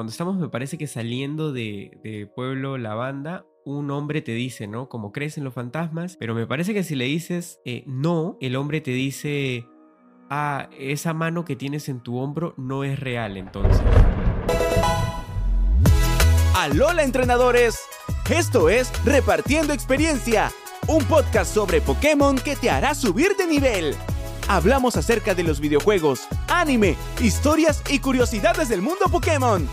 cuando estamos, me parece que saliendo de, Pueblo Lavanda, un hombre te dice, ¿no? Como crees en los fantasmas, pero me parece que si le dices eh, no, el hombre te dice, ah, esa mano que tienes en tu hombro no es real entonces. Alola entrenadores, esto es Repartiendo Experiencia, un podcast sobre Pokémon que te hará subir de nivel. Hablamos acerca de los videojuegos, anime, historias y curiosidades del mundo Pokémon.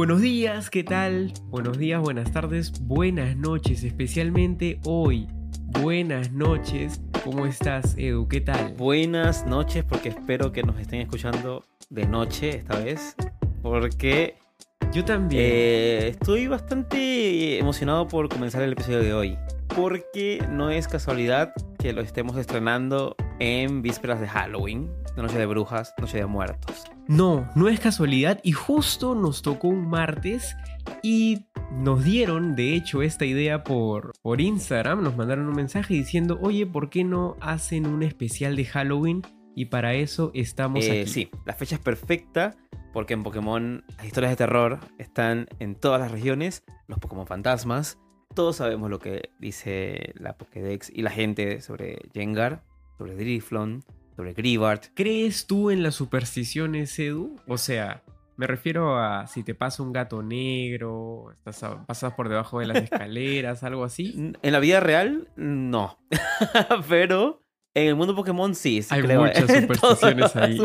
Buenos días, ¿qué tal? Buenos días, buenas tardes, buenas noches, especialmente hoy. Buenas noches, ¿cómo estás, Edu? ¿Qué tal? Buenas noches, porque espero que nos estén escuchando de noche esta vez, porque Yo también. eh, estoy bastante emocionado por comenzar el episodio de hoy, porque no es casualidad que lo estemos estrenando en vísperas de Halloween, de Noche de Brujas, Noche de Muertos. No, no es casualidad y justo nos tocó un martes y nos dieron, de hecho, esta idea por, por Instagram, nos mandaron un mensaje diciendo, oye, ¿por qué no hacen un especial de Halloween? Y para eso estamos Eh, aquí. sí, la fecha es perfecta porque en Pokémon las historias de terror están en todas las regiones, los Pokémon fantasmas, todos sabemos lo que dice la Pokédex y la gente sobre Jengar, sobre Driflon, sobre Gribart. ¿Crees tú en las supersticiones, Edu? O sea, me refiero a si te pasa un gato negro, estás a- pasas por debajo de las escaleras, algo así. En la vida real, no. Pero en el mundo Pokémon sí. sí Hay creo muchas supersticiones ahí.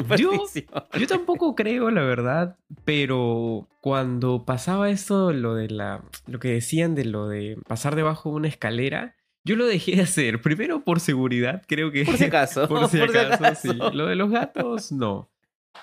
Yo tampoco creo, la verdad, pero cuando pasaba esto, lo de la. lo que decían de lo de pasar debajo de una escalera, yo lo dejé de hacer. Primero por seguridad, creo que. Por si acaso. por si acaso, sí. acaso. Lo de los gatos, no.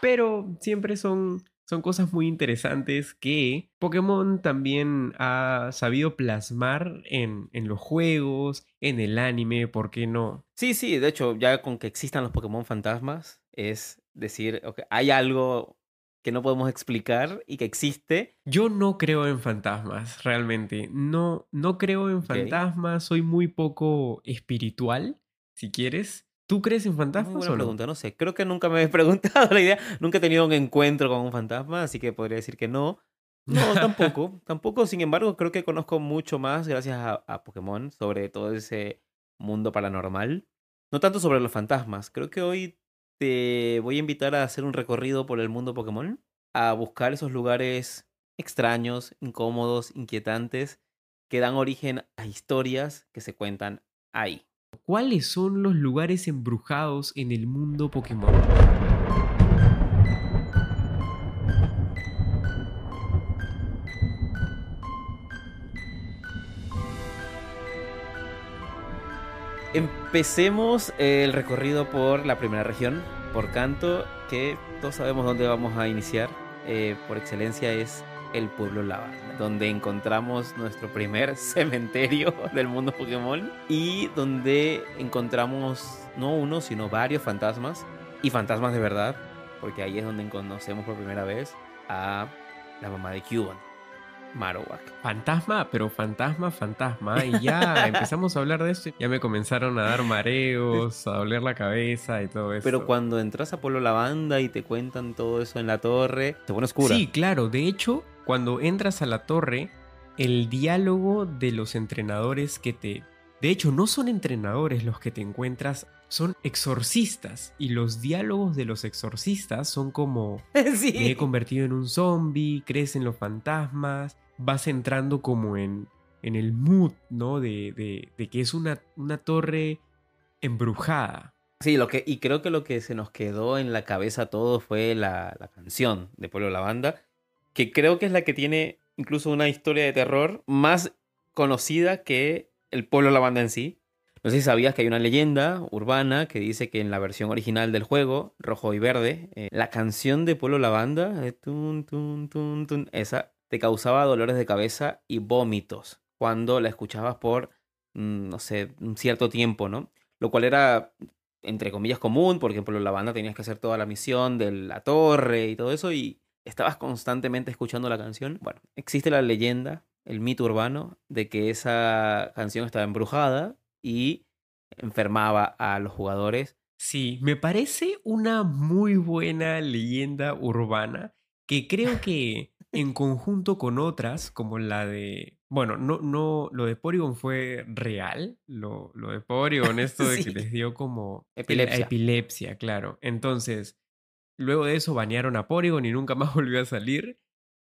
Pero siempre son. Son cosas muy interesantes que Pokémon también ha sabido plasmar en, en los juegos, en el anime, ¿por qué no? Sí, sí, de hecho, ya con que existan los Pokémon fantasmas, es decir, hay algo que no podemos explicar y que existe. Yo no creo en fantasmas, realmente. No, no creo en fantasmas, soy muy poco espiritual, si quieres. ¿Tú crees en Muy fantasmas buena o no? pregunta, no sé. Creo que nunca me he preguntado la idea. Nunca he tenido un encuentro con un fantasma, así que podría decir que no. No, tampoco. tampoco, sin embargo, creo que conozco mucho más gracias a, a Pokémon sobre todo ese mundo paranormal. No tanto sobre los fantasmas. Creo que hoy te voy a invitar a hacer un recorrido por el mundo Pokémon, a buscar esos lugares extraños, incómodos, inquietantes, que dan origen a historias que se cuentan ahí. ¿Cuáles son los lugares embrujados en el mundo Pokémon? Empecemos el recorrido por la primera región, por Canto, que todos sabemos dónde vamos a iniciar. Eh, por excelencia es el pueblo Lavanda, donde encontramos nuestro primer cementerio del mundo Pokémon y donde encontramos no uno, sino varios fantasmas y fantasmas de verdad, porque ahí es donde conocemos por primera vez a la mamá de Cubone, Marowak. Fantasma, pero fantasma, fantasma. Y ya empezamos a hablar de esto. Ya me comenzaron a dar mareos, a doler la cabeza y todo eso. Pero cuando entras a Pueblo Lavanda y te cuentan todo eso en la torre, te pone oscura. Sí, claro. De hecho, cuando entras a la torre, el diálogo de los entrenadores que te... De hecho, no son entrenadores los que te encuentras, son exorcistas. Y los diálogos de los exorcistas son como... sí. Me he convertido en un zombie, crees en los fantasmas, vas entrando como en, en el mood, ¿no? De, de- de que es una, una torre embrujada. Sí, lo que, y creo que lo que se nos quedó en la cabeza a todos fue la, la canción de Pueblo Lavanda, que creo que es la que tiene incluso una historia de terror más conocida que el Pueblo Lavanda en sí. No sé si sabías que hay una leyenda urbana que dice que en la versión original del juego, rojo y verde, eh, la canción de Pueblo Lavanda, tun, tun, tun, tun, esa, te causaba dolores de cabeza y vómitos cuando la escuchabas por, mm, no sé, un cierto tiempo, ¿no? Lo cual era, entre comillas, común, porque en Pueblo Lavanda tenías que hacer toda la misión de la torre y todo eso, y estabas constantemente escuchando la canción. Bueno, existe la leyenda, el mito urbano, de que esa canción estaba embrujada y enfermaba a los jugadores. Sí, me parece una muy buena leyenda urbana que creo que en conjunto con otras, como la de, bueno, no, no, lo de Porygon fue real, lo, lo de Porygon, esto de que les dio como Epilepsia. epilepsia, claro. Entonces, luego de eso banearon a Porygon y nunca más volvió a salir.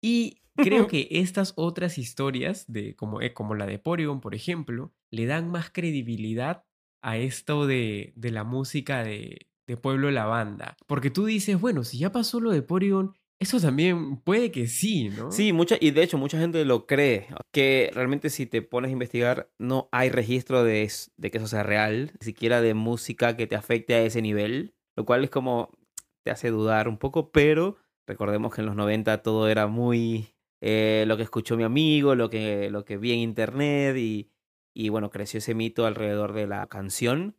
Y creo que estas otras historias, de, como, eh, como la de Porygon, por ejemplo, le dan más credibilidad a esto de, de la música de, de Pueblo La Banda. Porque tú dices, bueno, si ya pasó lo de Porygon, eso también puede que sí, ¿no? Sí, mucha, y de hecho mucha gente lo cree, que realmente si te pones a investigar no hay registro de, de que eso sea real, ni siquiera de música que te afecte a ese nivel, lo cual es como te hace dudar un poco, pero recordemos que en los 90 todo era muy eh, lo que escuchó mi amigo, lo que, lo que vi en internet y, y bueno, creció ese mito alrededor de la canción,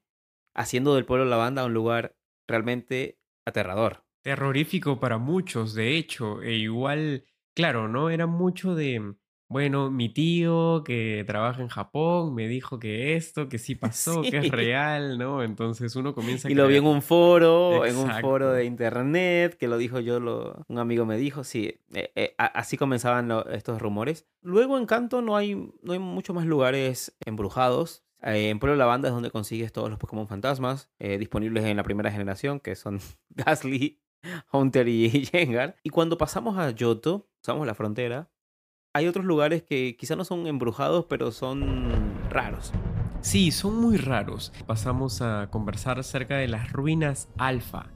haciendo del pueblo la banda un lugar realmente aterrador. terrorífico para muchos, de hecho, e igual, claro, ¿no? Era mucho de, bueno, mi tío que trabaja en Japón me dijo que esto, que sí pasó, que es real, ¿no? Entonces uno comienza a Y lo vi en un foro, en un foro de internet, que lo dijo yo, lo, un amigo me dijo, sí, eh, eh, así comenzaban lo- estos rumores. Luego en Kanto no hay, no hay muchos más lugares embrujados. Eh, en Pueblo de la Banda es donde consigues todos los Pokémon fantasmas eh, disponibles en la primera generación, que son Gastly, Haunter y Gengar. Y cuando pasamos a Yoto, pasamos la frontera, hay otros lugares que quizá no son embrujados, pero son raros. Sí, son muy raros. Pasamos a conversar acerca de las ruinas alfa.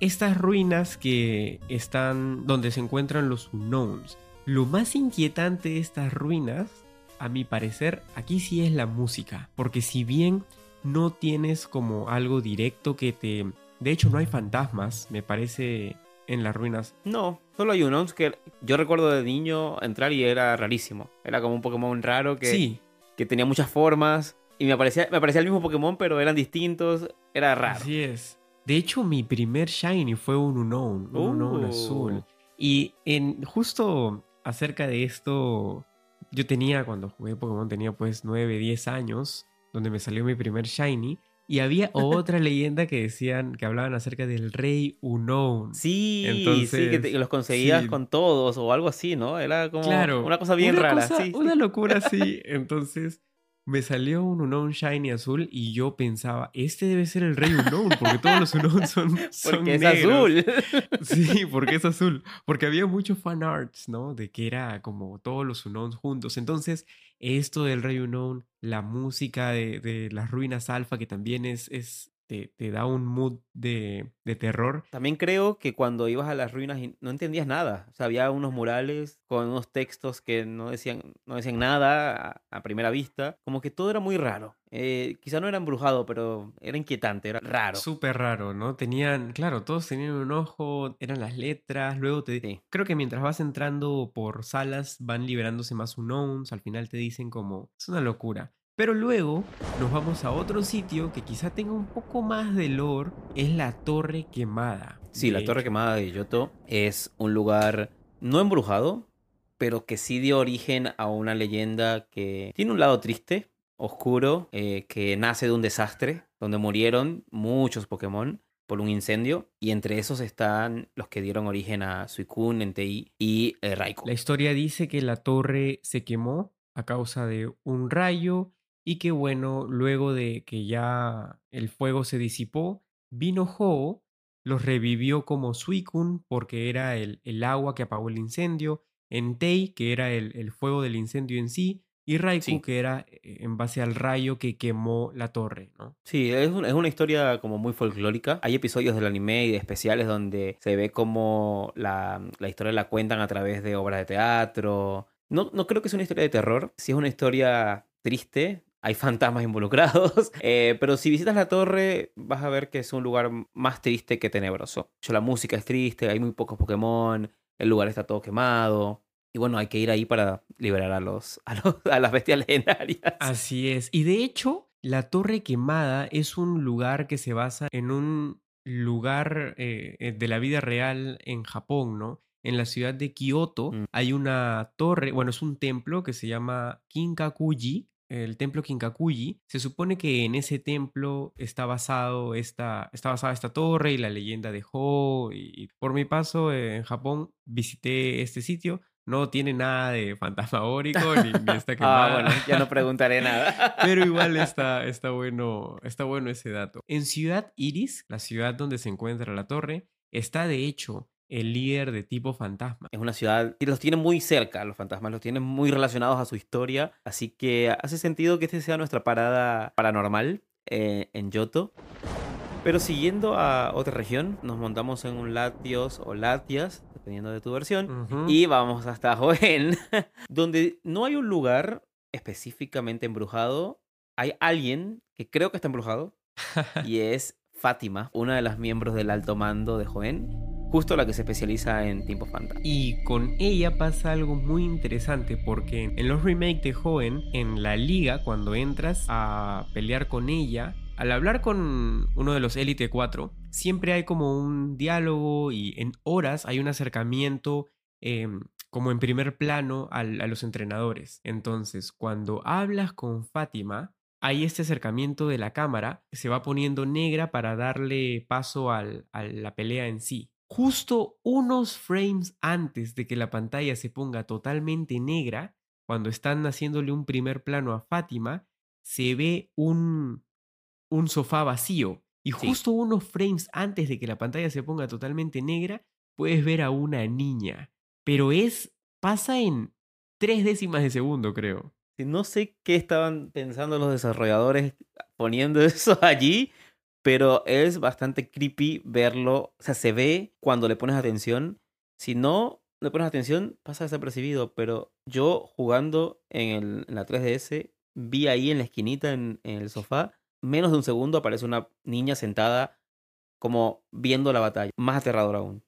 Estas ruinas que están donde se encuentran los unknowns. Lo más inquietante de estas ruinas, a mi parecer, aquí sí es la música. Porque si bien no tienes como algo directo que te... De hecho, no hay fantasmas, me parece, en las ruinas. No, solo hay unos que yo recuerdo de niño entrar y era rarísimo. Era como un Pokémon raro que, Sí, que tenía muchas formas y me aparecía, me aparecía el mismo Pokémon, pero eran distintos. Era raro. Así es. De hecho, mi primer Shiny fue un Unknown, un Uh. azul. Y en justo acerca de esto, yo tenía, cuando jugué Pokémon, tenía pues 9, 10 años, donde me salió mi primer Shiny. Y había otra leyenda que decían, que hablaban acerca del Rey Unknown. Sí, sí, que, Entonces, te- que los conseguías sí. con todos o algo así, ¿no? Era como Claro. una cosa bien una rara. cosa- sí, sí. Una locura así. Entonces, me salió un Unknown Shiny azul y yo pensaba, este debe ser el Rey Unknown, porque todos los Unknown son, son Porque es negros. azul. Sí, porque es azul. Porque había muchos fan arts, ¿no? De que era como todos los Unknowns juntos. Entonces, esto del Rey Unknown, la música de, de las ruinas alfa, que también es, es te, te da un mood de, de terror. También creo que cuando ibas a las ruinas y no entendías nada. O sea, había unos murales con unos textos que no decían, no decían nada a, a primera vista. Como que todo era muy raro. Eh, quizá no era embrujado, pero era inquietante, era raro. Súper raro, ¿no? Tenían, claro, todos tenían un ojo, eran las letras, luego te... Sí. Creo que mientras vas entrando por salas van liberándose más unknowns, al final te dicen como... Es una locura. Pero luego nos vamos a otro sitio que quizá tenga un poco más de lore, es la Torre Quemada. Sí, la Torre. Quemada de Yoto es un lugar no embrujado, pero que sí dio origen a una leyenda que tiene un lado triste, oscuro, eh, que nace de un desastre, donde murieron muchos Pokémon por un incendio, y entre esos están los que dieron origen a Suicune, Entei y eh, Raikou. La historia dice que la torre se quemó a causa de un rayo y que bueno, luego de que ya el fuego se disipó, vino Ho, los revivió como Suicune porque era el, el agua que apagó el incendio, Entei que era el, el fuego del incendio en sí y Raikou Sí. que era eh, en base al rayo que quemó la torre, ¿no? Sí, es, un- es una historia como muy folclórica. Hay episodios del anime y de especiales donde se ve como la, la historia la cuentan a través de obras de teatro. No, no creo que sea una historia de terror. Sí es una historia triste. Hay fantasmas involucrados. eh, pero si visitas la torre, vas a ver que es un lugar más triste que tenebroso. De hecho, la música es triste, hay muy pocos Pokémon, el lugar está todo quemado. Y bueno, hay que ir ahí para liberar a los, a los- a las bestias legendarias. Así es. Y de hecho, la Torre Quemada es un lugar que se basa en un lugar eh, eh, de la vida real en Japón, ¿no? En la ciudad de Kioto Mm. hay una torre, bueno, es un templo que se llama Kinkakuji, el templo Kinkakuji, se supone que en ese templo está basado esta, está basada esta torre y la leyenda de Ho. Y por mi paso en Japón visité este sitio. No tiene nada de fantasmagórico ni, ni está Ah, quemada. bueno, ya no preguntaré nada. Pero igual está, está, bueno, está bueno ese dato. En Ciudad Iris, la ciudad donde se encuentra la torre, está de hecho el líder de tipo fantasma. Es una ciudad que los tiene muy cerca, los fantasmas, los tiene muy relacionados a su historia, así que hace sentido que este sea nuestra parada paranormal eh, en Yoto. Pero siguiendo a otra región, nos montamos en un Latios o Latias, dependiendo de tu versión, y vamos hasta Joen, donde no hay un lugar específicamente embrujado, hay alguien que creo que está embrujado, y es Fátima, una de las miembros del alto mando de Joen, justo la que se especializa en tiempos fantasma. Y con ella pasa algo muy interesante porque en los remakes de Joven, en la liga, cuando entras a pelear con ella, al hablar con uno de los Elite 4, siempre hay como un diálogo y en horas hay un acercamiento eh, como en primer plano al- a los entrenadores. Entonces, cuando hablas con Fátima, hay este acercamiento de la cámara se va poniendo negra para darle paso al- a la pelea en sí. Justo unos frames antes de que la pantalla se ponga totalmente negra, cuando están haciéndole un primer plano a Fátima, se ve un, un sofá vacío. Y Sí. justo unos frames antes de que la pantalla se ponga totalmente negra, puedes ver a una niña. Pero es. pasa en tres décimas de segundo, creo. No sé qué estaban pensando los desarrolladores poniendo eso allí, pero es bastante creepy verlo. O sea, se ve cuando le pones atención. Si no le pones atención, pasa desapercibido. Pero yo jugando en, el- en la 3DS, vi ahí en la esquinita, en, en el sofá, menos de un segundo aparece una niña sentada como viendo la batalla. Más aterrador aún.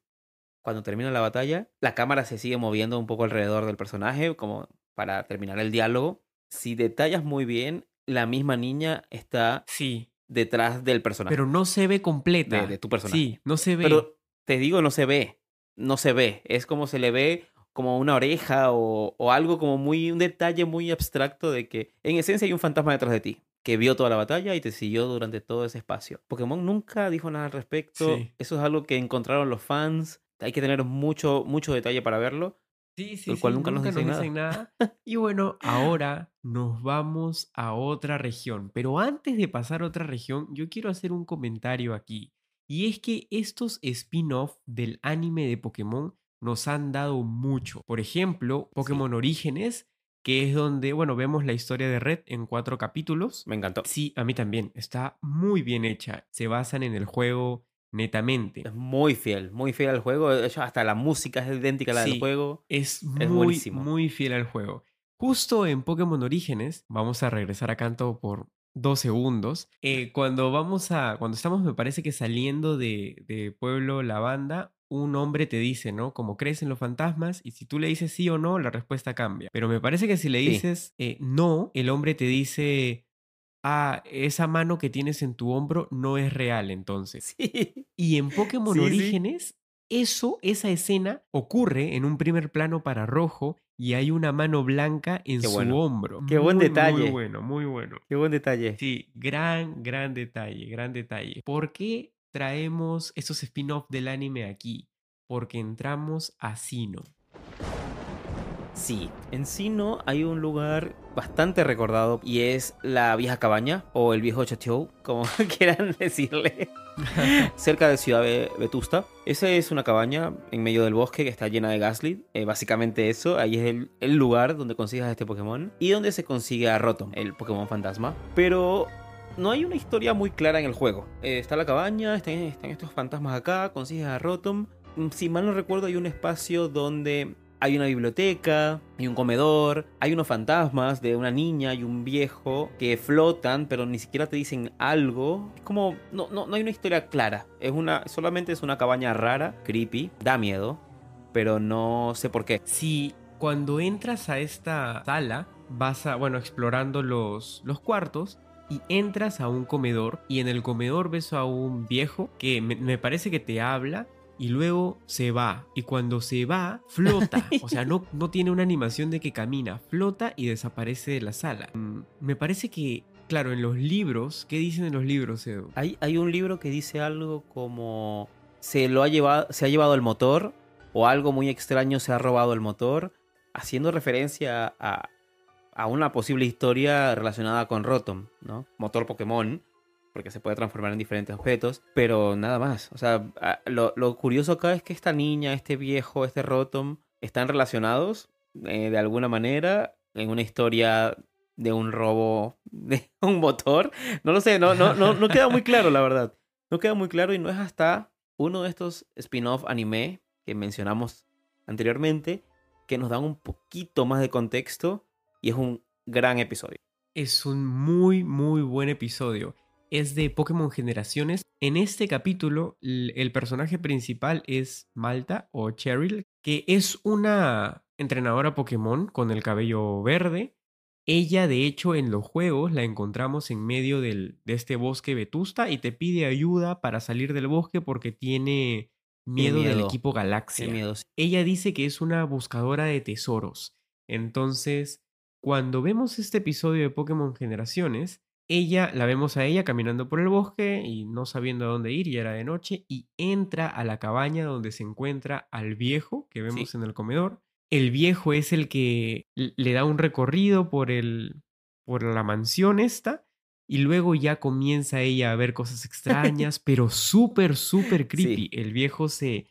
Cuando termina la batalla, la cámara se sigue moviendo un poco alrededor del personaje, como para terminar el diálogo. Si detallas muy bien, la misma niña está Sí. Detrás del personaje. Pero no se ve completa. De- de tu personaje. Sí, no se ve. Pero te digo, no se ve. No se ve. Es como se le ve como una oreja o, o algo como muy, un detalle muy abstracto de que en esencia hay un fantasma detrás de ti que vio toda la batalla y te siguió durante todo ese espacio. Pokémon nunca dijo nada al respecto. Sí. Eso es algo que encontraron los fans. Hay que tener mucho, mucho detalle para verlo. Sí, sí, Del cual sí, nunca nos dicen dicen nada. Y bueno, ahora nos vamos a otra región. Pero antes de pasar a otra región, yo quiero hacer un comentario aquí. Y es que estos spin-off del anime de Pokémon nos han dado mucho. Por ejemplo, Pokémon Orígenes, que es donde, bueno, vemos la historia de Red en cuatro capítulos. Me encantó. Sí, a mí también. Está muy bien hecha. Se basan en el juego netamente. Es muy fiel, muy fiel al juego. De hecho, hasta la música es idéntica a la Sí. del juego. Es Es muy, buenísimo. muy fiel al juego. Justo en Pokémon Orígenes, vamos a regresar a Canto por dos segundos. eh, cuando vamos a. Cuando estamos, me parece que saliendo de, de Pueblo Lavanda, un hombre te dice, ¿no? Como crees en los fantasmas, y si tú le dices sí o no, la respuesta cambia. Pero me parece que si le Sí. dices eh, no, el hombre te dice. Ah, esa mano que tienes en tu hombro no es real, entonces. Sí. Y en Pokémon Sí, sí. Orígenes, eso, esa escena ocurre en un primer plano para rojo y hay una mano blanca en Qué su bueno. hombro. Qué buen detalle. Muy bueno, muy bueno. Qué buen detalle. Sí, gran, gran detalle, gran detalle. ¿Por qué traemos esos spin-off del anime aquí? Porque entramos a Sino. Sí, en Sino hay un lugar bastante recordado y es la vieja cabaña o el viejo chateau, como quieran decirle, cerca de Ciudad Ve- Vetusta. Esa es una cabaña en medio del bosque que está llena de Gaslit. eh, básicamente eso, ahí es el, el lugar donde consigues a este Pokémon y donde se consigue a Rotom, el Pokémon fantasma. Pero no hay una historia muy clara en el juego. Eh, está la cabaña, están, están estos fantasmas acá, consigues a Rotom. Mm, Si mal no recuerdo, hay un espacio donde hay una biblioteca, hay un comedor, hay unos fantasmas de una niña y un viejo que flotan, pero ni siquiera te dicen algo. Es como, no, no, no hay una historia clara. Es una, solamente es una cabaña rara, creepy, da miedo, pero no sé por qué. Si cuando entras a esta sala, vas a, bueno, explorando los, los cuartos y entras a un comedor y en el comedor ves a un viejo que me, me parece que te habla y luego se va. Y cuando se va, flota. O sea, no, no tiene una animación de que camina, flota y desaparece de la sala. Mm, me parece que, claro, en los libros, ¿qué dicen en los libros, Edu? Hay, hay un libro que dice algo como se lo ha llevado, se ha llevado el motor o algo muy extraño se ha robado el motor, haciendo referencia a, a una posible historia relacionada con Rotom, ¿no? Motor Pokémon, porque se puede transformar en diferentes objetos, pero nada más. O sea, lo, curioso acá es que esta niña, este viejo, este Rotom, están relacionados eh, de alguna manera en una historia de un robo de un motor. No lo sé, no, no, no, no queda muy claro, la verdad. No queda muy claro y no es hasta uno de estos spin-off anime que mencionamos anteriormente que nos dan un poquito más de contexto y es un gran episodio. Es un muy, muy buen episodio. Es de Pokémon Generaciones. En este capítulo, el personaje principal es Malta o Cheryl, que es una entrenadora Pokémon con el cabello verde. Ella, de hecho, en los juegos la encontramos en medio del, de este bosque vetusta y te pide ayuda para salir del bosque porque tiene miedo, del equipo Galaxia. Ella dice que es una buscadora de tesoros. Entonces, cuando vemos este episodio de Pokémon Generaciones, ella la vemos a ella caminando por el bosque y no sabiendo a dónde ir, y era de noche, y entra a la cabaña donde se encuentra al viejo que vemos en el comedor. El viejo es el que le da un recorrido por, el, por la mansión esta, y luego ya comienza ella a ver cosas extrañas, pero súper, súper creepy. El viejo se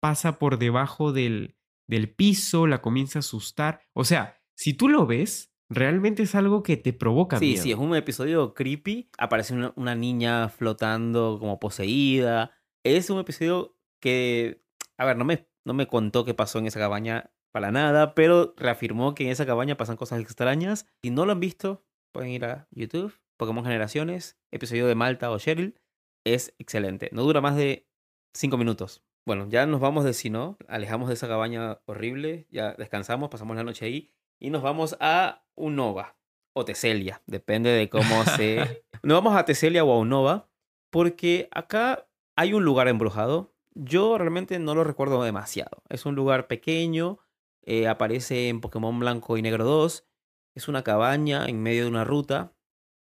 pasa por debajo del, del piso, la comienza a asustar. O sea, si tú lo ves, realmente es algo que te provoca sí, Sí, es un episodio creepy. Aparece una, niña flotando como poseída. Es un episodio que, a ver, no me, no me contó qué pasó en esa cabaña para nada, pero reafirmó que en esa cabaña pasan cosas extrañas. Si no lo han visto, pueden ir a YouTube, Pokémon Generaciones, episodio de Malta o Cheryl. Es excelente. No dura más de 5 minutos. Bueno, ya nos vamos de si no, alejamos de esa cabaña horrible, ya descansamos, pasamos la noche ahí y nos vamos a Unova o Teselia, depende de cómo se... nos vamos a Teselia o a Unova porque acá hay un lugar embrujado. Yo realmente no lo recuerdo demasiado. Es un lugar pequeño, eh, aparece en Pokémon Blanco y Negro 2. Es una cabaña en medio de una ruta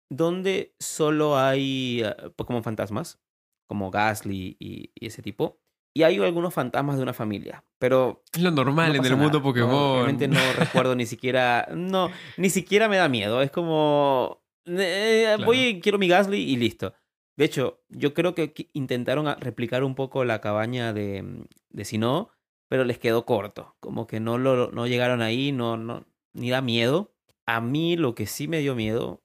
donde solo hay eh, Pokémon fantasmas, como Gasly y ese tipo. Y hay algunos fantasmas de una familia, pero... Es lo normal en el mundo Pokémon. realmente no recuerdo ni siquiera... No, ni siquiera me da miedo. Es como... Eh, voy, quiero mi Gasly y listo. De hecho, yo creo que intentaron replicar un poco la cabaña de, de Sinnoh, pero les quedó corto. Como que no, lo, no llegaron ahí, no, no, ni da miedo. A mí lo que sí me dio miedo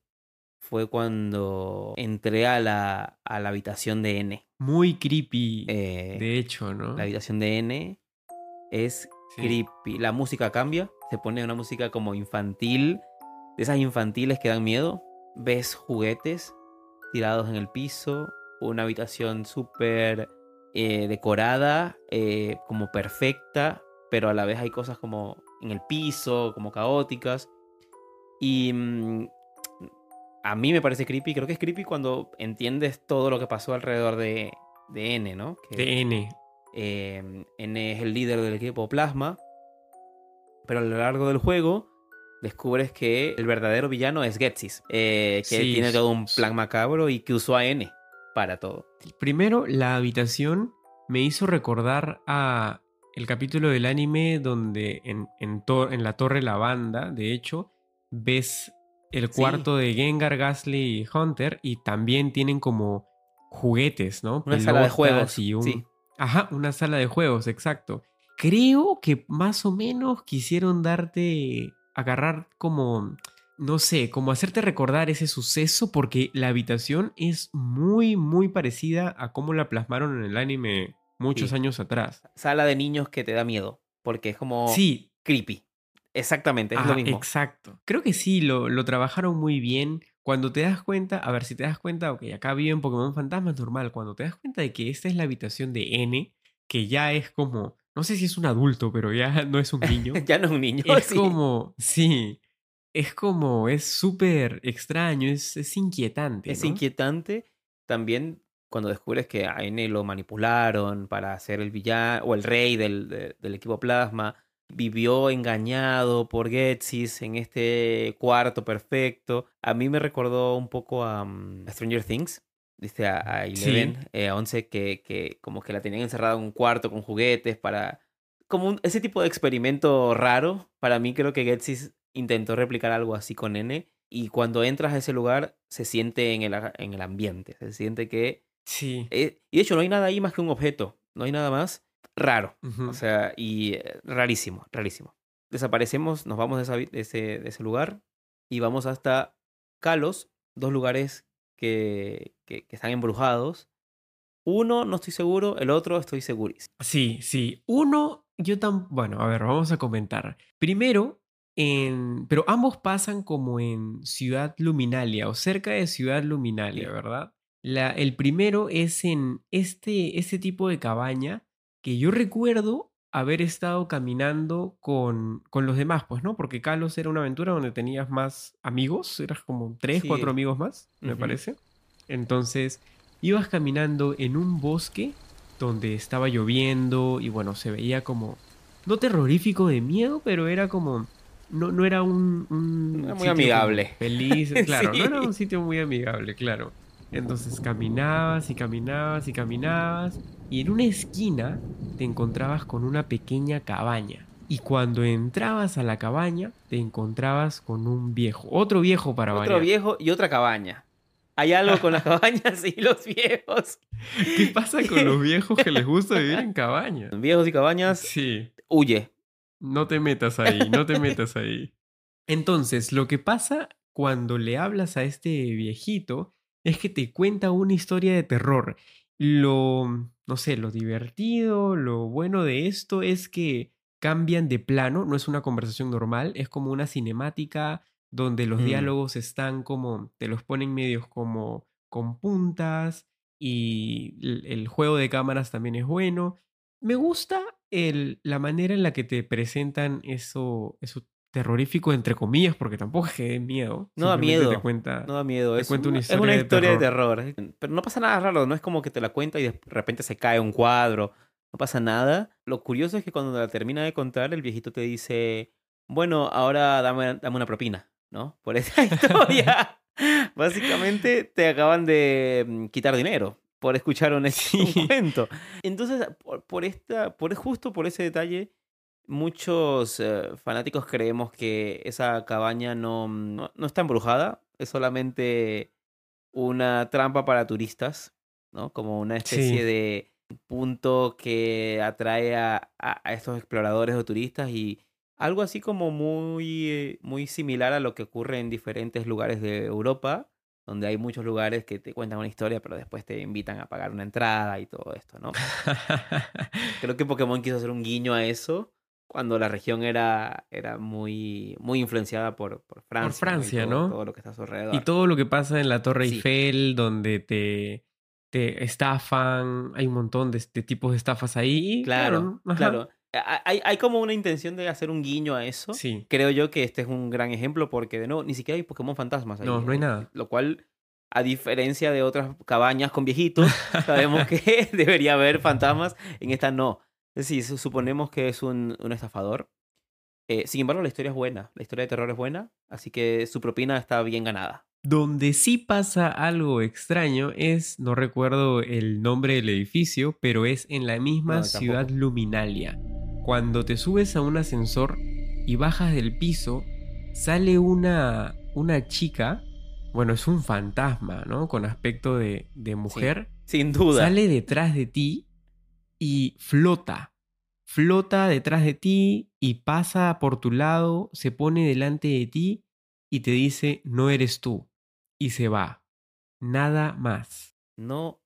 fue cuando entré a la, a la habitación de N. Muy creepy, eh, de hecho, ¿no? La habitación de N es creepy. La música cambia, se pone una música como infantil, de esas infantiles que dan miedo. Ves juguetes tirados en el piso, una habitación súper eh, decorada, eh, como perfecta, pero a la vez hay cosas como en el piso, como caóticas. Y mm, a mí me parece creepy. Creo que es creepy cuando entiendes todo lo que pasó alrededor de, de N, ¿no? de N. Em, N es el líder del equipo Plasma. Pero a lo largo del juego descubres que el verdadero villano es Getsis. Eh, que tiene todo un plan macabro y que usó a N para todo. Primero, la habitación me hizo recordar a el capítulo del anime donde en, en, en la Torre Lavanda, de hecho, ves el cuarto de Gengar, Gasly y Hunter y también tienen como juguetes, ¿no? Una sala de juegos. Y un... Ajá, una sala de juegos, exacto. Creo que más o menos quisieron darte, agarrar como, no sé, como hacerte recordar ese suceso porque la habitación es muy, muy parecida a cómo la plasmaron en el anime muchos años atrás. Sala de niños que te da miedo porque es como sí. creepy. Exactamente, es lo mismo. Exacto. Creo que sí, lo, lo, trabajaron muy bien. Cuando te das cuenta, a ver, si te das cuenta, ok, acá viven Pokémon Fantasma, es normal. Cuando te das cuenta de que esta es la habitación de N, que ya es como, no sé si es un adulto, pero ya no es un niño. ya no es un niño. Es como, sí, es como, es súper extraño, es, es inquietante. Es inquietante. También cuando descubres que a N lo manipularon para ser el villano o el rey del, de- del equipo Plasma, vivió engañado por Getsis en este cuarto perfecto. A mí me recordó un poco a, a Stranger Things, dice a, a Sí. Eleven, eh, a Once, que, que como que la tenían encerrada en un cuarto con juguetes para... Como un- ese tipo de experimento raro, para mí creo que Getsis intentó replicar algo así con N. Y cuando entras a ese lugar, se siente en el, en el ambiente. Se siente que Sí. eh, y de hecho, no hay nada ahí más que un objeto. No hay nada más raro. O sea, y eh, rarísimo, rarísimo. Desaparecemos, nos vamos de, esa de ese, de ese lugar y vamos hasta Kalos, dos lugares que, que, que están embrujados. Uno no estoy seguro, el otro estoy segurísimo. Sí, sí. Uno, yo tan... Bueno, a ver, vamos a comentar. Primero, en... Pero ambos pasan como en Ciudad Luminalia o cerca de Ciudad Luminalia. ¿verdad? La, el primero es en este, este tipo de cabaña que yo recuerdo haber estado caminando con, con los demás, pues, ¿no? Porque Kalos era una aventura donde tenías más amigos, eras como tres, Sí. cuatro amigos más, me parece. Entonces, ibas caminando en un bosque donde estaba lloviendo y bueno, se veía como, no terrorífico de miedo, pero era como, no, no era un... un Era muy amigable. Feliz, claro, no era un sitio muy amigable, claro. Entonces caminabas y caminabas y caminabas y en una esquina te encontrabas con una pequeña cabaña. Y cuando entrabas a la cabaña te encontrabas con un viejo, otro viejo para Otro variar. viejo y otra cabaña. Hay algo con las cabañas y los viejos. ¿Qué pasa con los viejos que les gusta vivir en cabañas? Viejos y cabañas, Sí, huye. no te metas ahí, no te metas ahí. Entonces, lo que pasa cuando le hablas a este viejito es que te cuenta una historia de terror. Lo, no sé, lo divertido, lo bueno de esto es que cambian de plano, no es una conversación normal, es como una cinemática donde los Mm. diálogos están como, te los ponen medios como con puntas y el, el juego de cámaras también es bueno. Me gusta el, la manera en la que te presentan eso, eso terrorífico, entre comillas, porque tampoco es que dé miedo. No da miedo, Te cuenta, No da miedo. Te Es cuento una, una es historia de terror. Pero no pasa nada raro. No es como que te la cuenta y de repente se cae un cuadro. No pasa nada. Lo curioso es que cuando la termina de contar, el viejito te dice: Bueno, ahora dame, dame una propina, ¿no? Por esa historia. Básicamente te acaban de mm, quitar dinero por escuchar un, un Sí. cuento. Entonces, por, por esta, por justo por ese detalle, muchos eh, fanáticos creemos que esa cabaña no, no, no está embrujada, es solamente una trampa para turistas, ¿no? Como una especie Sí. de punto que atrae a, a- estos exploradores o turistas y algo así como muy, muy similar a lo que ocurre en diferentes lugares de Europa, donde hay muchos lugares que te cuentan una historia, pero después te invitan a pagar una entrada y todo esto, ¿no? Creo que Pokémon quiso hacer un guiño a eso cuando la región era, era muy, muy influenciada por, por Francia. Y Francia, todo- ¿no? Todo lo que está a su alrededor. Y todo lo que pasa en la Torre Sí. Eiffel, donde te, te estafan, hay un montón de, de tipos de estafas ahí. Claro, claro. Hay, hay como una intención de hacer un guiño a eso. Sí. Creo yo que este es un gran ejemplo porque, de nuevo, ni siquiera hay Pokémon fantasmas ahí. No, no hay eh, nada. Lo cual, a diferencia de otras cabañas con viejitos, sabemos que debería haber fantasmas. En esta no. Es decir, su- suponemos que es un, un estafador. Eh, sin embargo, la historia es buena. La historia de terror es buena. Así que su propina está bien ganada. Donde sí pasa algo extraño es, no recuerdo el nombre del edificio, pero es en la misma No, ciudad. Luminalia. Cuando te subes a un ascensor y bajas del piso, sale una, una chica, bueno, es un fantasma, ¿no? Con aspecto de, de mujer. Sin duda. Sale detrás de ti y flota. Flota detrás de ti y pasa por tu lado, se pone delante de ti y te dice, no eres tú. Y se va. Nada más. No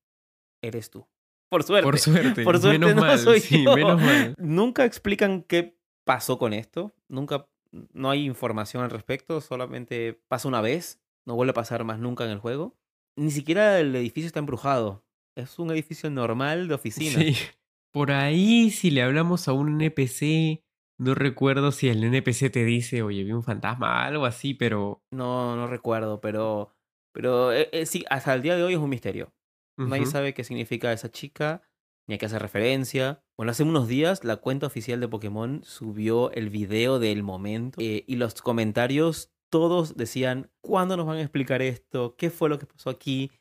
eres tú. Por suerte. Por suerte. Por suerte menos no mal. soy sí, yo. menos mal. Nunca explican qué pasó con esto. Nunca, no hay información al respecto. Solamente pasa una vez. No vuelve a pasar más nunca en el juego. Ni siquiera el edificio está embrujado. Es un edificio normal de oficina. Sí. Por ahí, si le hablamos a un NPC, no recuerdo si el NPC te dice, oye, vi un fantasma, algo así, pero No, no recuerdo, pero, pero eh, eh, sí, hasta el día de hoy es un misterio. Nadie sabe qué significa esa chica, ni a qué hace referencia. Bueno, hace unos días la cuenta oficial de Pokémon subió el video del momento eh, y los comentarios todos decían, ¿cuándo nos van a explicar esto? ¿Qué fue lo que pasó aquí?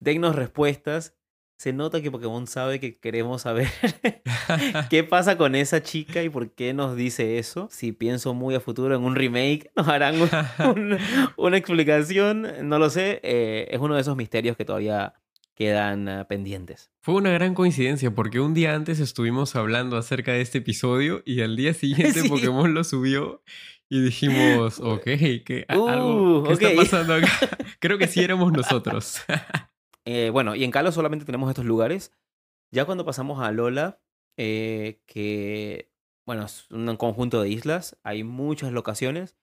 Dennos respuestas. Se nota que Pokémon sabe que queremos saber qué pasa con esa chica y por qué nos dice eso. Si pienso muy a futuro en un remake, nos harán un- un- una explicación, no lo sé. eh, es uno de esos misterios que todavía quedan ah, pendientes. Fue una gran coincidencia porque un día antes estuvimos hablando acerca de este episodio y al día siguiente Sí. Pokémon lo subió y dijimos, ok, ¿qué, a- algo, Uh, ¿qué está ok. pasando acá? Creo que sí éramos nosotros. Eh, bueno, y en Kalos solamente tenemos estos lugares. Ya cuando pasamos a Lola, eh, que, bueno, es un conjunto de islas, hay muchas locaciones.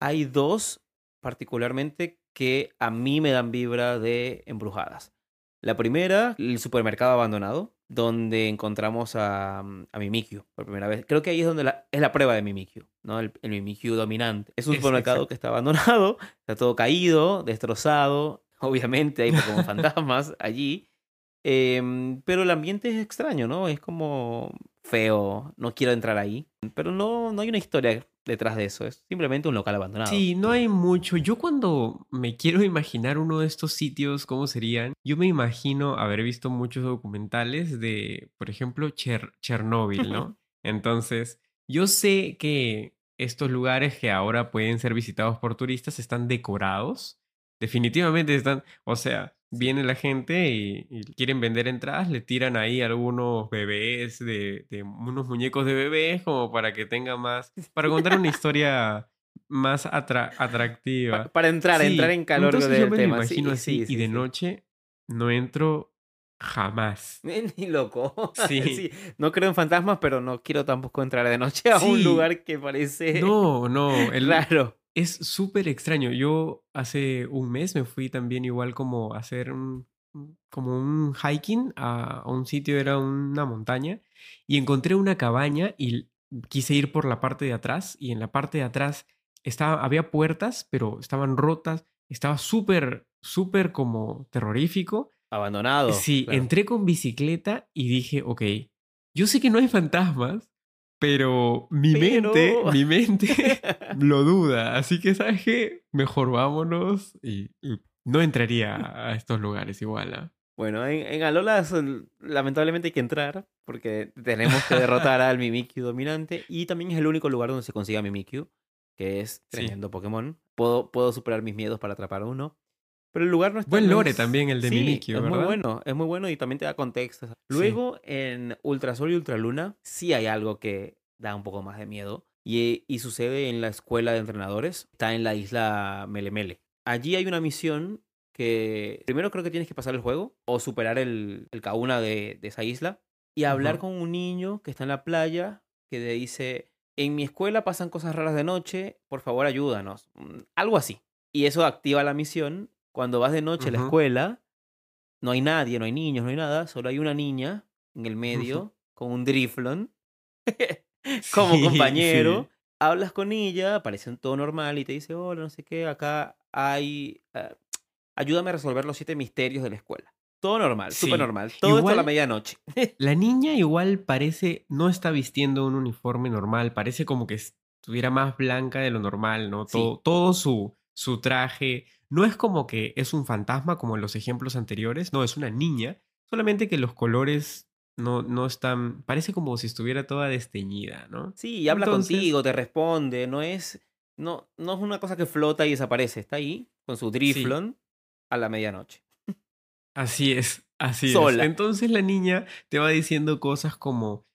Hay dos particularmente que a mí me dan vibra de embrujadas. La primera, el supermercado abandonado, donde encontramos a, a Mimikyu por primera vez. Creo que ahí es donde la- es la prueba de Mimikyu, ¿no? El, el Mimikyu dominante. Es un Es- supermercado exacto. que está abandonado, está todo caído, destrozado. Obviamente hay como fantasmas allí. Em, pero el ambiente es extraño, ¿no? Es como feo, no quiero entrar ahí. Pero no, no hay una historia detrás de eso, es simplemente un local abandonado. Sí, no hay mucho. Yo cuando me quiero imaginar uno de estos sitios, ¿cómo serían? Yo me imagino haber visto muchos documentales de, por ejemplo, Cher- Chernóbil, ¿no? Entonces, yo sé que estos lugares que ahora pueden ser visitados por turistas están decorados. Definitivamente están, o sea, viene la gente y, y quieren vender entradas, le tiran ahí algunos bebés de, de unos muñecos de bebés como para que tenga más, para contar una historia más atra- atractiva. Pa- para entrar, Sí, entrar en calor entonces del yo me tema. imagino Sí, así sí, y de noche no entro jamás. Ni loco. Sí. No creo en fantasmas, pero no quiero tampoco entrar de noche a un lugar que parece No, no, el, raro. Es súper extraño. Yo hace un mes me fui también igual como a hacer un, como un hiking a, a un sitio, era una montaña, y encontré una cabaña y quise ir por la parte de atrás y en la parte de atrás estaba, había puertas, pero estaban rotas, estaba súper, súper como terrorífico. Abandonado. Sí, claro. entré con bicicleta y dije, ok, yo sé que no hay fantasmas, pero mi Pero- mente, mi mente lo duda. Así que, ¿sabes qué? Mejor vámonos y, y no entraría a estos lugares igual. ¿ah? Bueno, en, en Alola lamentablemente hay que entrar porque tenemos que derrotar al Mimikyu dominante y también es el único lugar donde se consigue a Mimikyu, que es Sí. tremendo Pokémon. Puedo, puedo superar mis miedos para atrapar a uno. Pero el lugar no está... Buen lore es- también el de sí, Mimikyu, es muy ¿verdad? bueno, es muy bueno y también te da contexto. Luego en Ultrasol y Ultraluna sí hay algo que da un poco más de miedo y, y sucede en la escuela de entrenadores. Está en la isla Melemele. Allí hay una misión que primero creo que tienes que pasar el juego o superar el, el Kauna de, de esa isla y hablar Ujú. con un niño que está en la playa que te dice, en mi escuela pasan cosas raras de noche, por favor ayúdanos. Mm, Algo así. Y eso activa la misión. Cuando vas de noche a la escuela, no hay nadie, no hay niños, no hay nada, solo hay una niña en el medio con un Driflon como Sí, compañero. sí. Hablas con ella, parece todo normal y te dice, hola, no sé qué, acá hay... eh, ayúdame a resolver los siete misterios de la escuela. Todo normal, Sí. súper normal. Todo esto a la Igual- medianoche. La niña igual parece, no está vistiendo un uniforme normal, parece como que estuviera más blanca de lo normal, ¿no? Todo su, su traje. No es como que es un fantasma como en los ejemplos anteriores, no, es una niña, solamente que los colores no, no están, parece como si estuviera toda desteñida, ¿no? Sí, y habla Entonces- contigo, te responde, no es, no, no es una cosa que flota y desaparece, está ahí con su Driflon a la medianoche. Así es, así Sola. es. Entonces la niña te va diciendo cosas como,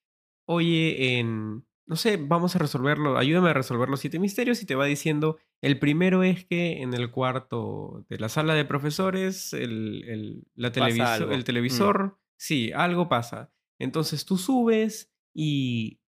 oye, en, no sé, vamos a resolverlo, ayúdame a resolver los siete misterios y te va diciendo, el primero es que en el cuarto de la sala de profesores, el, el, la televiso- el Mm. televisor, sí, algo pasa. Entonces tú subes y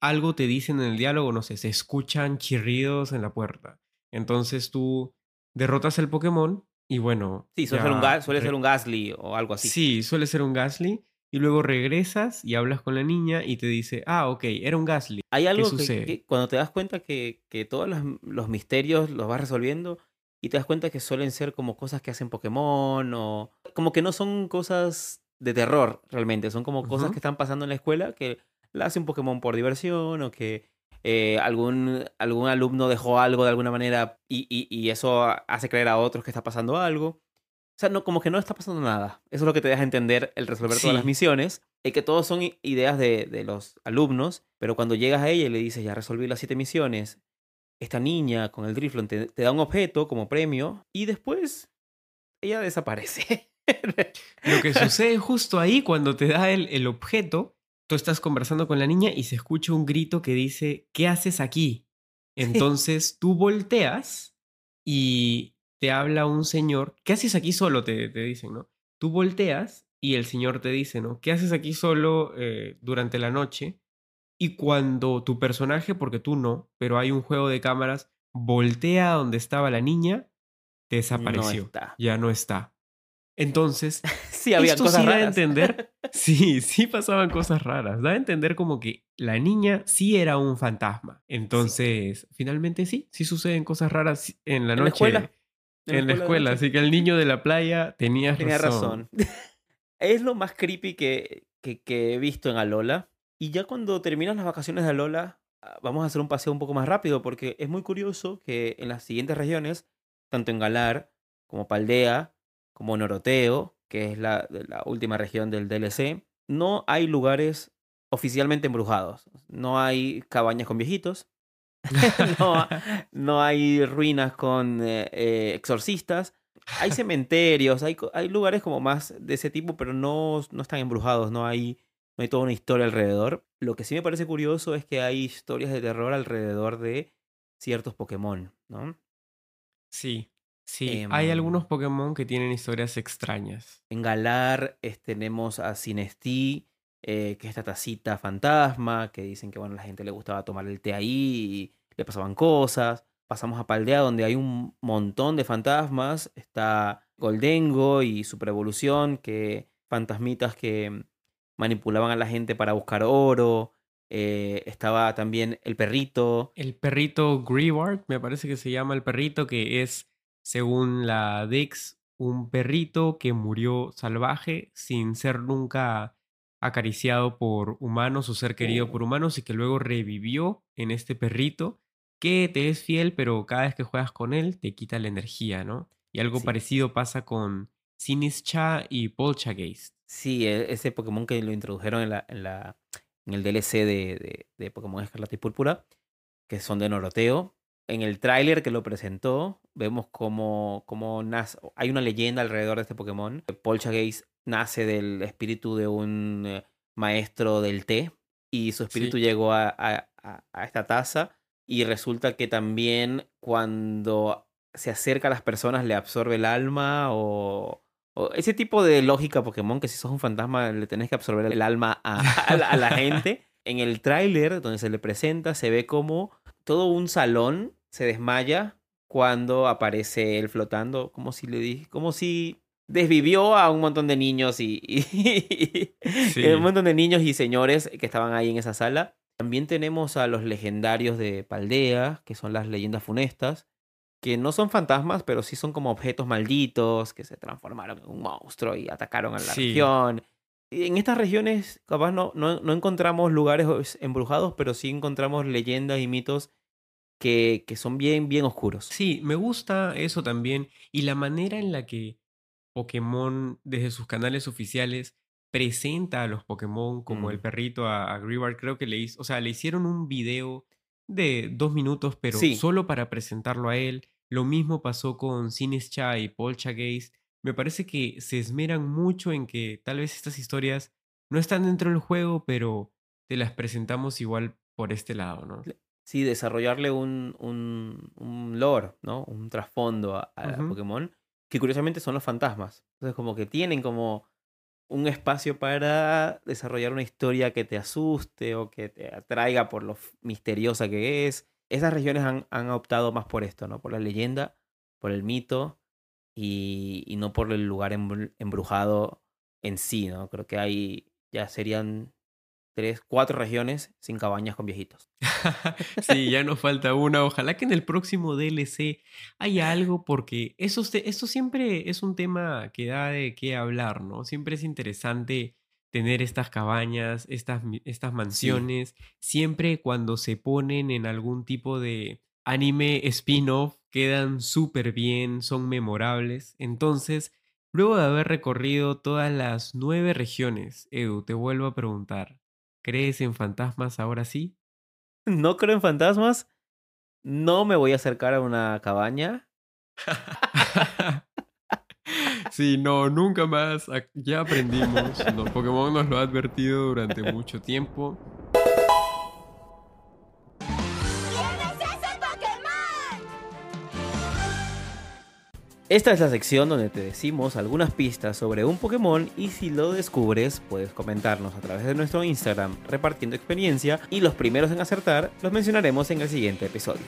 algo te dicen en el diálogo, no sé, se escuchan chirridos en la puerta. Entonces tú derrotas al Pokémon y bueno. Sí, suele, ya ser un, suele ser un Gasly o algo así. Sí, suele ser un Gasly. Y luego regresas y hablas con la niña y te dice, ah, ok, era un Gasly. Hay algo que, cuando te das cuenta que, que todos los, los misterios los vas resolviendo, y te das cuenta que suelen ser como cosas que hacen Pokémon o como que no son cosas de terror realmente, son como cosas que están pasando en la escuela que la hace un Pokémon por diversión o que eh, algún, algún alumno dejó algo de alguna manera y, y- y eso hace creer a otros que está pasando algo. Sea, no, como que no está pasando nada. Eso es lo que te deja entender el resolver todas las misiones. Y que todos son ideas de, de los alumnos, pero cuando llegas a ella y le dices, ya resolví las siete misiones, esta niña con el Driflon te, te da un objeto como premio y después ella desaparece. Lo que sucede justo ahí cuando te da el, el objeto, tú estás conversando con la niña y se escucha un grito que dice, ¿qué haces aquí? Entonces tú volteas y te habla un señor, ¿qué haces aquí solo? Te, te dicen, ¿no? Tú volteas y el señor te dice, ¿no? ¿Qué haces aquí solo eh, durante la noche? Y cuando tu personaje, porque tú no, pero hay un juego de cámaras, voltea a donde estaba la niña, desapareció. está. Ya no está. Entonces, sí, había esto cosas sí da a entender. Sí, sí pasaban cosas raras. Da a entender como que la niña sí era un fantasma. Entonces, finalmente sí, sí suceden cosas raras en la En la noche. escuela. En la escuela. Así que el niño de la playa tenía Tenía razón. razón. es lo más creepy que, que, que he visto en Alola. Y ya cuando terminan las vacaciones de Alola, ah, vamos a hacer un paseo un poco más rápido porque es muy curioso que en las siguientes regiones, tanto en Galar como Paldea, como Noroteo, que es la, la última región del DLC, no hay lugares oficialmente embrujados. No hay cabañas con viejitos. no, no hay ruinas con eh, eh, exorcistas. Hay cementerios, hay, hay lugares como más de ese tipo, pero no, no están embrujados, no hay, no hay toda una historia alrededor. Lo que sí me parece curioso es que hay historias de terror alrededor de ciertos Pokémon, ¿no? Sí, sí. Hay Em, algunos Pokémon que tienen historias extrañas. En Galar es- tenemos a Sinestí, eh, que es esta tacita fantasma, que dicen que bueno, la gente le gustaba tomar el té ahí y le pasaban cosas. Pasamos a Paldea, donde hay un montón de fantasmas. Está Goldengo y su evolución, que fantasmitas que manipulaban a la gente para buscar oro. Eh, estaba también el perrito. El perrito Greyward, me parece que se llama el perrito, que es, según la Dex, un perrito que murió salvaje sin ser nunca acariciado por humanos o ser querido por humanos y que luego revivió en este perrito que te es fiel, pero cada vez que juegas con él te quita la energía, ¿no? Y algo Sí. parecido pasa con Sinistcha y Poltergeist. Sí, e- ese Pokémon que lo introdujeron en, la, en, la, en el DLC de, de, de Pokémon Escarlata y Púrpura, que son de Noroteo. En el tráiler que lo presentó, vemos cómo, cómo nace. Hay una leyenda alrededor de este Pokémon. Poltergeist nace del espíritu de un eh, maestro del té y su espíritu Sí. llegó a, a- a- esta taza. Y resulta que también cuando se acerca a las personas le absorbe el alma o, o ese tipo de lógica Pokémon que si sos un fantasma le tenés que absorber el alma a, a la, a la gente. En el tráiler donde se le presenta se ve como todo un salón se desmaya cuando aparece él flotando, como si le dije, como si desvivió a un montón de niños y, y- Sí. un montón de niños y señores que estaban ahí en esa sala. También tenemos a los legendarios de Paldea, que son las leyendas funestas, que no son fantasmas, pero sí son como objetos malditos que se transformaron en un monstruo y atacaron a la Sí. región. En estas regiones, capaz no, no, no encontramos lugares embrujados, pero sí encontramos leyendas y mitos que, que son bien, bien oscuros. Sí, me gusta eso también. Y la manera en la que Pokémon, desde sus canales oficiales, presenta a los Pokémon como el Mm. perrito a, a creo que le hizo, o sea, le hicieron un video de dos minutos, pero Sí. solo para presentarlo a él. Lo mismo pasó con Sinistcha y Poltergeist. Me parece que se esmeran mucho en que tal vez estas historias no están dentro del juego, pero te las presentamos igual por este lado, ¿no? Sí, desarrollarle un, un, un lore, ¿no? Un trasfondo a. Pokémon, que curiosamente son los fantasmas. Entonces, como que tienen como un espacio para desarrollar una historia que te asuste o que te atraiga por lo misteriosa que es. Esas regiones han, han optado más por esto, ¿no? Por la leyenda, por el mito y, y no por el lugar embru- embrujado en sí, ¿no? Creo que ahí ya serían tres, cuatro regiones sin cabañas con viejitos. sí, ya nos falta una. Ojalá que en el próximo DLC haya algo, porque eso, esto siempre es un tema que da de qué hablar, ¿no? Siempre es interesante tener estas cabañas, estas, estas mansiones, siempre cuando se ponen en algún tipo de anime spin-off, quedan súper bien, son memorables. Entonces, luego de haber recorrido todas las nueve regiones, Edu, te vuelvo a preguntar, ¿crees en fantasmas ahora sí? No creo en fantasmas. No me voy a acercar a una cabaña. Sí, no, nunca más. Ya aprendimos. Pokémon nos lo ha advertido durante mucho tiempo. Esta es la sección donde te decimos algunas pistas sobre un Pokémon y si lo descubres puedes comentarnos a través de nuestro Instagram repartiendo experiencia y los primeros en acertar los mencionaremos en el siguiente episodio.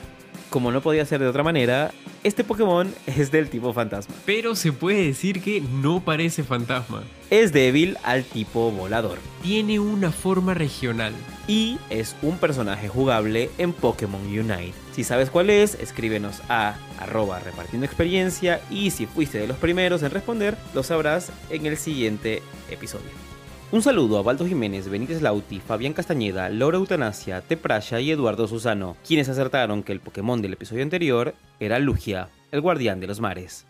Como no podía ser de otra manera, este Pokémon es del tipo fantasma. Pero se puede decir que no parece fantasma. Es débil al tipo volador. Tiene una forma regional. Y es un personaje jugable en Pokémon Unite. Si sabes cuál es, escríbenos a arroba repartiendo experiencia y si fuiste de los primeros en responder, lo sabrás en el siguiente episodio. Un saludo a Baldo Jiménez, Benítez Lauti, Fabián Castañeda, Laura Eutanasia, Teprasha y Eduardo Susano, quienes acertaron que el Pokémon del episodio anterior era Lugia, el guardián de los mares.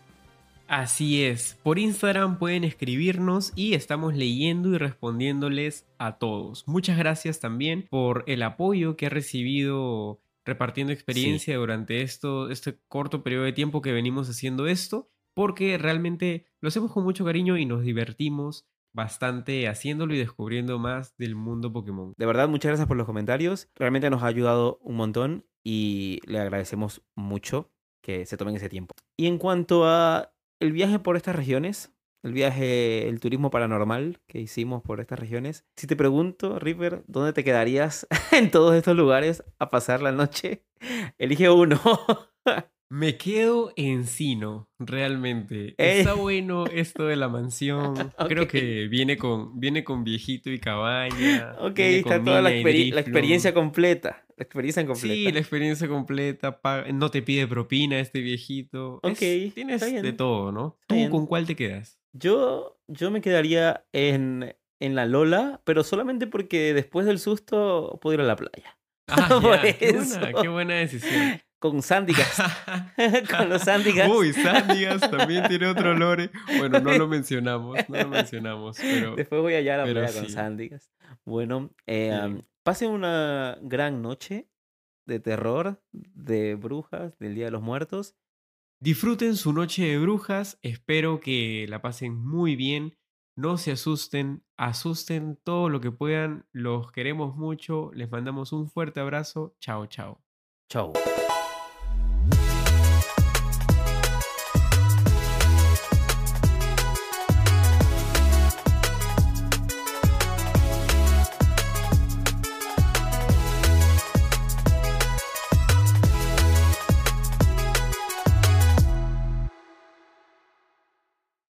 Así es, por Instagram pueden escribirnos y estamos leyendo y respondiéndoles a todos. Muchas gracias también por el apoyo que ha recibido repartiendo experiencia durante esto, este corto periodo de tiempo que venimos haciendo esto, porque realmente lo hacemos con mucho cariño y nos divertimos bastante haciéndolo y descubriendo más del mundo Pokémon. De verdad, muchas gracias por los comentarios. Realmente nos ha ayudado un montón y le agradecemos mucho que se tomen ese tiempo. Y en cuanto a el viaje por estas regiones, el viaje, el turismo paranormal que hicimos por estas regiones, si te pregunto, River, ¿dónde te quedarías en todos estos lugares a pasar la noche? Elige uno. Me quedo encino, realmente. Está bueno esto de la mansión. Creo que viene con, viene con viejito y cabaña. Ok, está toda la, experiencia completa. La experiencia completa. Sí, la experiencia completa. No te pide propina este viejito. Ok. tienes de todo, ¿no? ¿Tú con cuál te quedas? Yo, yo me quedaría en, en la Lola, pero solamente porque después del susto puedo ir a la playa. Ah, qué, buena, qué buena decisión con Sándigas. con los Sándigas. Uy, Sándigas también tiene otro lore. Bueno, no lo mencionamos, no lo mencionamos. Pero, Después voy allá a la playa con Sándigas. Bueno, eh, pasen una gran noche de terror, de brujas, del Día de los Muertos. Disfruten su noche de brujas, espero que la pasen muy bien. No se asusten, asusten todo lo que puedan. Los queremos mucho. Les mandamos un fuerte abrazo. Chao, chao. Chao.